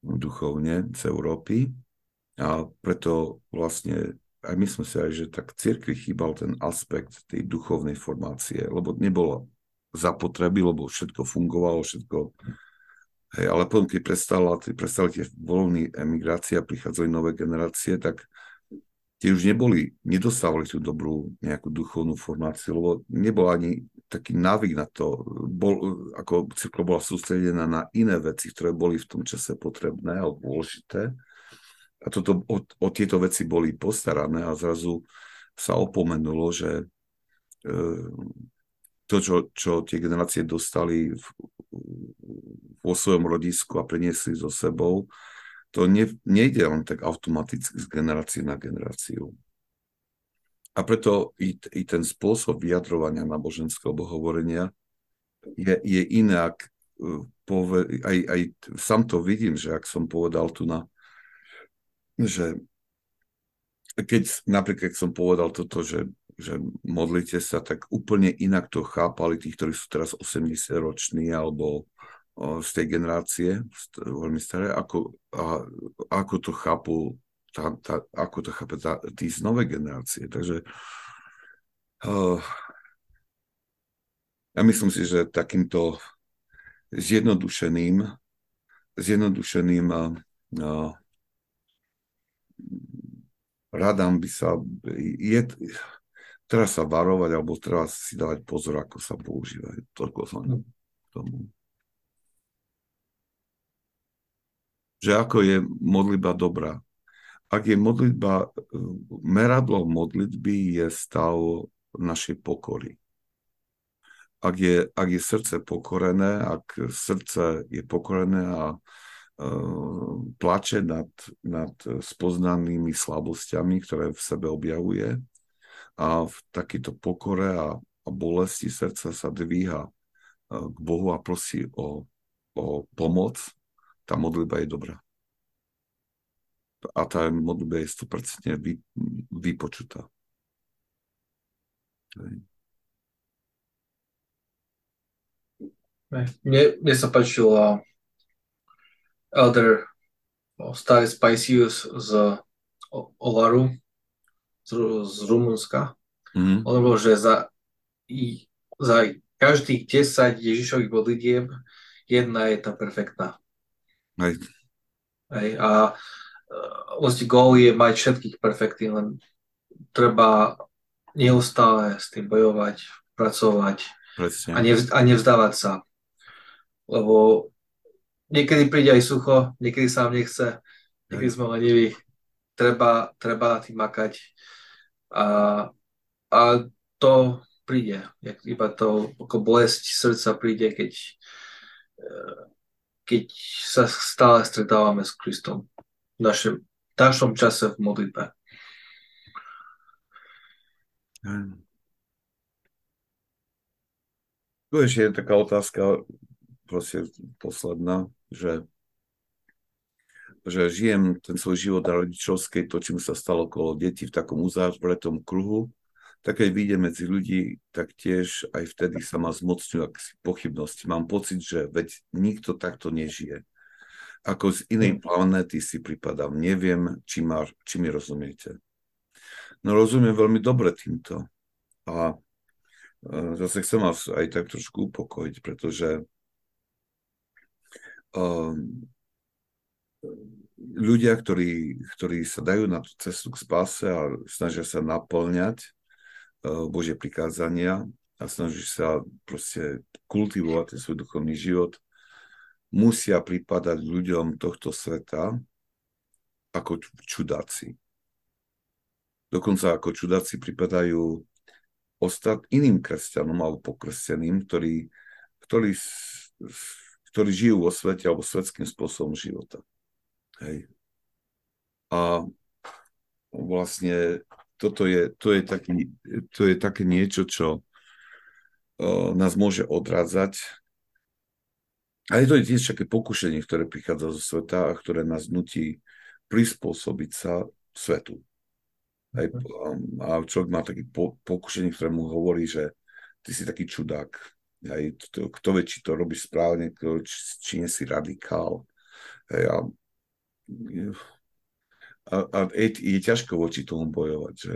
Speaker 1: duchovne z Európy. A preto vlastne aj my sme si aj, že tak cirkvi chýbal ten aspekt tej duchovnej formácie, lebo nebolo zapotreby, lebo všetko fungovalo, všetko Hej, ale potom, keď prestala, prestali tie voľný emigrácia, prichádzali nové generácie, tak tie už neboli, nedostávali tú dobrú nejakú duchovnú formáciu, lebo nebol ani taký návyk na to, bol, ako cirklo bola sústredená na iné veci, ktoré boli v tom čase potrebné alebo dôležité. A toto, o, o tieto veci boli postarané a zrazu sa opomenulo, že e, to, čo, čo tie generácie dostali v, vo svojom rodisku a priniesli so sebou, to ne, nejde len tak automaticky z generácie na generáciu. A preto i, i ten spôsob vyjadrovania náboženského hovorenia je, je inak. E, aj, aj sám to vidím, že ak som povedal tu na, že keď napríklad som povedal toto, že, že modlite sa, tak úplne inak to chápali tí, ktorí sú teraz 80 roční alebo z tej generácie, veľmi staré, ako, a, ako to chápu tá, tá, ako to chápe tá, tí z nové generácie. Takže uh, ja myslím si, že takýmto zjednodušeným zjednodušeným uh, radám by sa je, treba sa varovať alebo treba si dávať pozor, ako sa používajú. Toľko som tomu. Že ako je modlitba dobrá. Ak je modlitba, meradlo modlitby je stav našej pokory. Ak je, ak je srdce pokorené, ak srdce je pokorené a uh, plače nad, nad spoznanými slabosťami, ktoré v sebe objavuje a v takýto pokore a, a bolesti srdca sa dvíha uh, k Bohu a prosí o, o pomoc, tá modlitba je dobrá. A tá modlitba je 100% vy, vypočutá.
Speaker 2: Mne, mne sa páčila Elder Starý Spicius z Olaru, z, z Rumunska. Mm-hmm. On bol, že za, i, za každých 10 Ježišových modlitieb jedna je tá perfektná. Hej. Hej, a vlastne gól je mať všetkých perfektných, len treba neustále s tým bojovať, pracovať a, nevz, a nevzdávať sa. Lebo niekedy príde aj sucho, niekedy sa vám nechce, niekedy sme leniví. Treba, treba na tým makať. A, a to príde. Iba to ako bolesť srdca príde, keď uh, keď sa stále stretávame s Kristom v našom, v našom čase v modlitbe.
Speaker 1: Tu ešte je taká otázka, proste posledná, že, že žijem ten svoj život rodičovskej, to, čím sa stalo okolo detí v takom uzavretom kruhu, tak keď vyjde medzi ľudí, tak tiež aj vtedy sa ma zmocňujú pochybnosti. Mám pocit, že veď nikto takto nežije. Ako z inej hm. planéty si pripadám. Neviem, či, ma, či mi rozumiete. No rozumiem veľmi dobre týmto. A e, zase chcem vás aj tak trošku upokojiť, pretože um, ľudia, ktorí, ktorí sa dajú na tú cestu k spáse a snažia sa naplňať Božie prikázania a snaží sa proste kultivovať ten svoj duchovný život, musia pripadať ľuďom tohto sveta ako čudáci. Dokonca ako čudáci pripadajú ostat, iným kresťanom alebo pokresťaným, ktorí, ktorí, ktorí žijú vo svete alebo svetským spôsobom života. Hej. A vlastne toto je, to je, taký, to je také niečo, čo uh, nás môže odrádzať. A je to tiež také pokušenie, ktoré prichádza zo sveta a ktoré nás nutí prispôsobiť sa svetu. Aj, mhm. a človek má taký po, pokušenie, ktoré mu hovorí, že ty si taký čudák. Aj, to, kto vie, či to robí správne, kto, či, či nie si radikál. Aj, a, a, a je, je ťažko voči tomu bojovať. Že,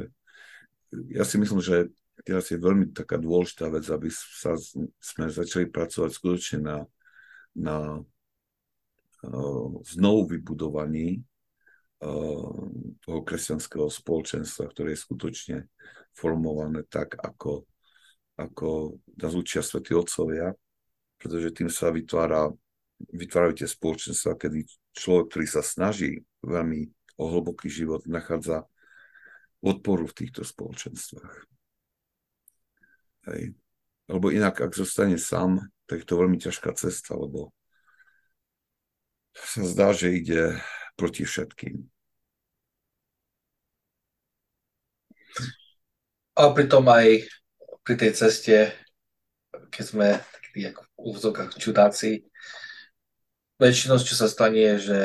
Speaker 1: ja si myslím, že teraz je veľmi taká dôležitá vec, aby sa, sme začali pracovať skutočne na, na uh, znovu vybudovaní Eh, toho kresťanského spoločenstva, ktoré je skutočne formované tak, ako, ako nás učia svätí otcovia, pretože tým sa vytvára, vytvárajú tie spoločenstva, kedy človek, ktorý sa snaží veľmi o hlboký život, nachádza odporu v týchto spoločenstvách. Hej. Lebo inak, ak zostane sám, tak je to veľmi ťažká cesta, lebo sa zdá, že ide proti všetkým.
Speaker 2: A pritom aj pri tej ceste, keď sme takí ako v úvzokách čudáci, väčšinou, čo sa stane, je, že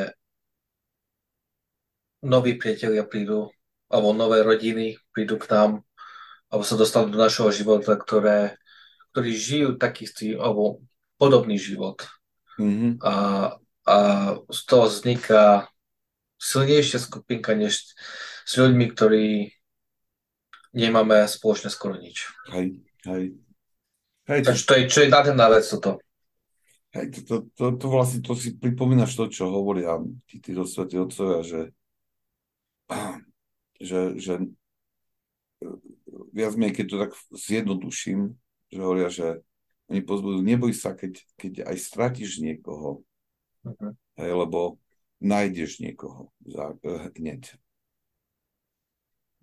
Speaker 2: noví priatelia prídu, alebo nové rodiny prídu k nám, alebo sa dostanú do našeho života, ktoré, ktorí žijú taký alebo podobný život. Mm-hmm. A, a z toho vzniká silnejšia skupinka než s ľuďmi, ktorí nemáme spoločne skoro nič.
Speaker 1: Hej, hej.
Speaker 2: hej to... to je, čo je nádherná vec toto.
Speaker 1: Hej, to, to, to, to, vlastne, to si pripomínaš to, čo hovoria tí, tí dosvetí otcovia, že, že, že viac menej, keď to tak zjednoduším, že hovoria, že oni pozbudujú, neboj sa, keď, keď aj stratíš niekoho, uh-huh. hej, lebo nájdeš niekoho za, hneď.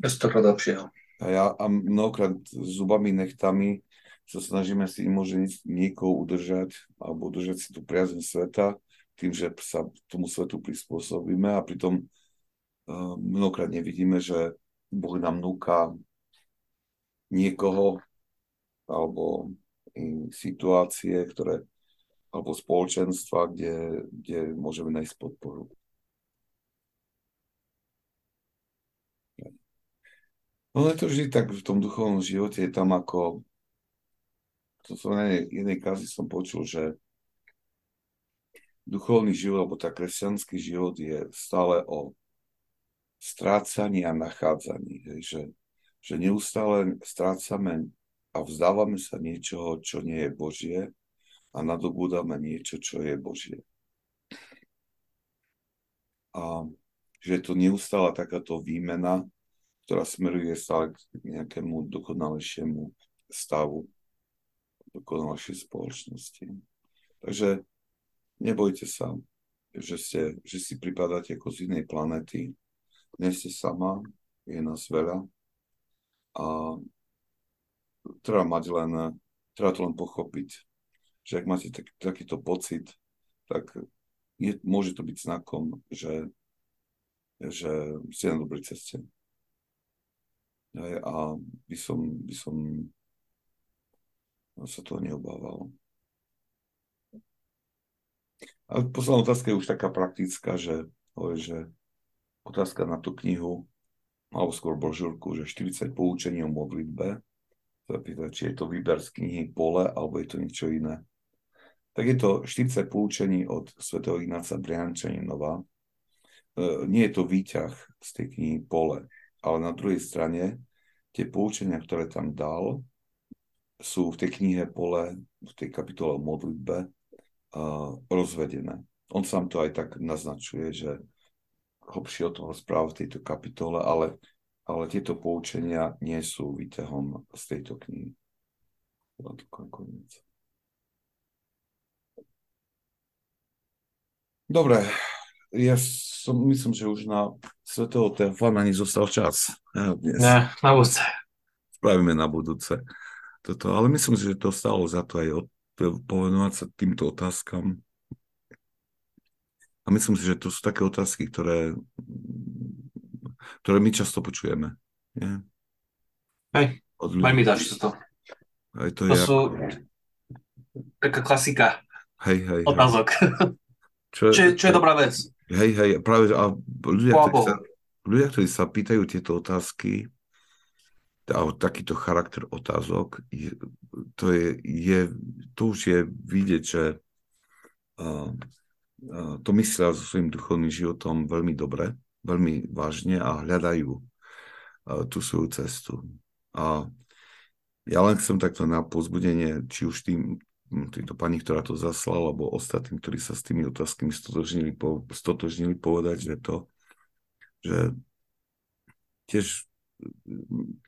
Speaker 2: Bez toho lepšieho.
Speaker 1: A ja a mnohokrát zubami, nechtami sa snažíme si možno niekoho udržať alebo udržať si tú priazeň sveta tým, že sa tomu svetu prispôsobíme a pritom mnohokrát nevidíme, že Boh nám núka niekoho alebo situácie, ktoré alebo spoločenstva, kde, kde môžeme nájsť podporu. No je to vždy tak v tom duchovnom živote, je tam ako, to som na jednej kázi som počul, že duchovný život, alebo tak kresťanský život je stále o strácaní a nachádzaní. Že, že neustále strácame a vzdávame sa niečoho, čo nie je Božie a nadobúdame niečo, čo je Božie. A že je to neustála takáto výmena, ktorá smeruje stále k nejakému dokonalejšiemu stavu, dokonalejšej spoločnosti. Takže nebojte sa, že, ste, že si pripadáte ako z inej planety. Nie ste sama, je nás veľa. A treba mať len, treba to len pochopiť, že ak máte tak, takýto pocit, tak je, môže to byť znakom, že, že ste na dobrej ceste. A by som, by som sa toho neobával. A posledná otázka je už taká praktická, že, že otázka na tú knihu, alebo skôr brožúrku, že 40 poučení o modlitbe, zapýtať, či je to výber z knihy Pole, alebo je to niečo iné. Tak je to 40 poučení od svätého Ignáca Briančaninova. E, nie je to výťah z tej knihy Pole, ale na druhej strane tie poučenia, ktoré tam dal, sú v tej knihe Pole, v tej kapitole o modlitbe uh, rozvedené. On sám to aj tak naznačuje, že hlbšie o tom rozpráva v tejto kapitole, ale, ale tieto poučenia nie sú výťahom z tejto knihy. Dobre, ja som, myslím, že už na svetého ani zostal čas.
Speaker 2: Dnes. Ne, na budúce.
Speaker 1: spravíme na budúce. Toto, ale myslím si, že to stalo za to aj od, povenovať sa týmto otázkam. A myslím si, že to sú také otázky, ktoré, ktoré my často počujeme. Nie?
Speaker 2: Hej, veľmi dáš to. Aj to, to je sú ako... taká klasika
Speaker 1: hej, hej,
Speaker 2: otázok. Hej. Čo, čo, čo je dobrá vec.
Speaker 1: Hej, hej, práve, a ľudia, ktorí sa, ľudia, ktorí sa pýtajú tieto otázky, a takýto charakter otázok, je, to, je, je, to už je vidieť, že uh, uh, to myslia so svojím duchovným životom veľmi dobre, veľmi vážne a hľadajú uh, tú svoju cestu. A ja len chcem takto na pozbudenie, či už tým, tejto pani, ktorá to zaslala, alebo ostatným, ktorí sa s tými otázkami stotožnili, po, stotožnili povedať, že to, že tiež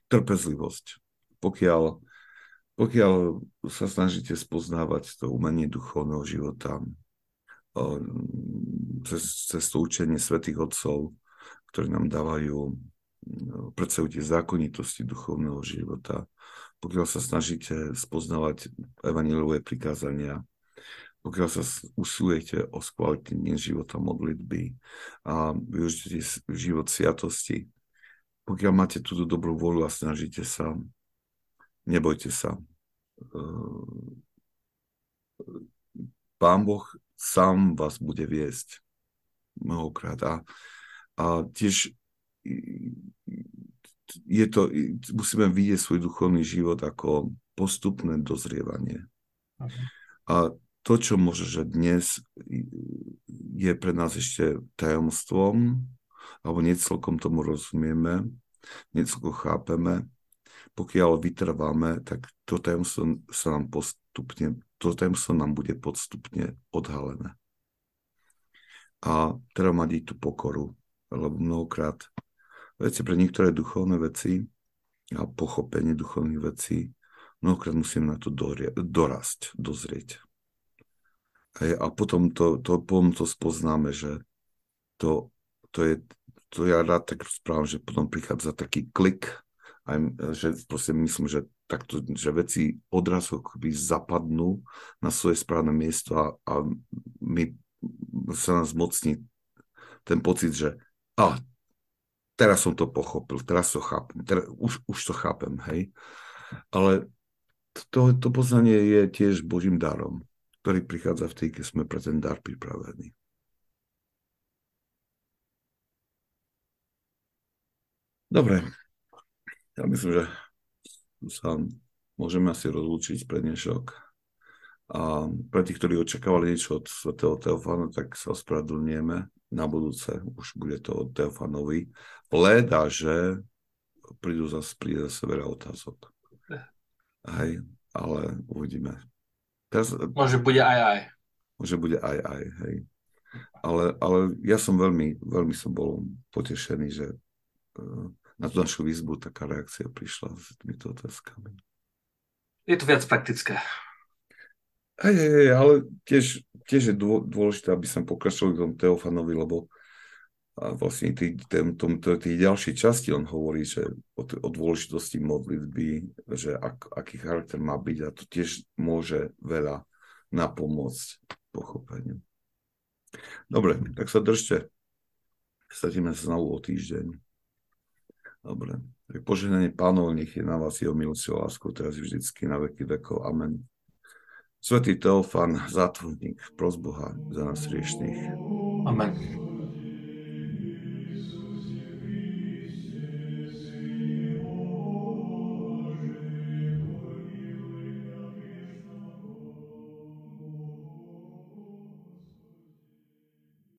Speaker 1: trpezlivosť. Pokiaľ, pokiaľ sa snažíte spoznávať to umenie duchovného života cez, cez to učenie svätých Otcov, ktorí nám dávajú predstavujú tie zákonitosti duchovného života, pokiaľ sa snažíte spoznávať evaníliové prikázania, pokiaľ sa usilujete o skvalitnenie života modlitby a využite život sviatosti, pokiaľ máte túto dobrú voľu a snažíte sa, nebojte sa. Pán Boh sám vás bude viesť mnohokrát. A, a tiež je to, musíme vidieť svoj duchovný život ako postupné dozrievanie. Okay. A to, čo môže, že dnes je pre nás ešte tajomstvom, alebo necelkom tomu rozumieme, necelkom chápeme, pokiaľ vytrváme, tak to tajomstvo sa nám postupne, to tajomstvo nám bude podstupne odhalené. A treba mať i tú pokoru, lebo mnohokrát veci pre niektoré duchovné veci a pochopenie duchovných vecí, mnohokrát musíme na to dorasť, dozrieť. A potom to, to, potom to spoznáme, že to, to je, to ja rád tak správam, že potom prichádza taký klik, aj, že proste myslím, že takto, že veci odrazu akoby zapadnú na svoje správne miesto a, a my sa nás mocní ten pocit, že a, teraz som to pochopil, teraz to chápem, teraz, už, už to chápem, hej. Ale to, to poznanie je tiež Božím darom, ktorý prichádza v tej, keď sme pre ten dar pripravení. Dobre, ja myslím, že sa môžeme asi rozlúčiť pre dnešok. A pre tých, ktorí očakávali niečo od svätého Teofána, tak sa ospravedlňujeme na budúce. Už bude to od Teofanovi. Leda, že prídu zase, príde zase veľa otázok. Hej, ale uvidíme.
Speaker 2: Teraz, Môže bude aj aj.
Speaker 1: Môže bude aj aj, hej. Ale, ale ja som veľmi, veľmi som bol potešený, že uh, na tú našu výzbu taká reakcia prišla s týmito otázkami.
Speaker 2: Je to viac praktické.
Speaker 1: Hej, hej, hej, ale tiež, tiež je dôležité, aby sme pokračovali tomu Teofanovi, lebo a vlastne tý, tým, tom, tej ďalšej časti on hovorí, že o, o dôležitosti modlitby, že ak, aký charakter má byť a to tiež môže veľa napomôcť pochopeniu. Dobre, tak sa držte. Stretíme sa znovu o týždeň. Dobre. Tak požehnanie pánov nech je na vás jeho milosť a lásku teraz vždycky na veky vekov. Amen. Svetý Teofan, zátvorník, pros Boha za nás riešných.
Speaker 2: Amen.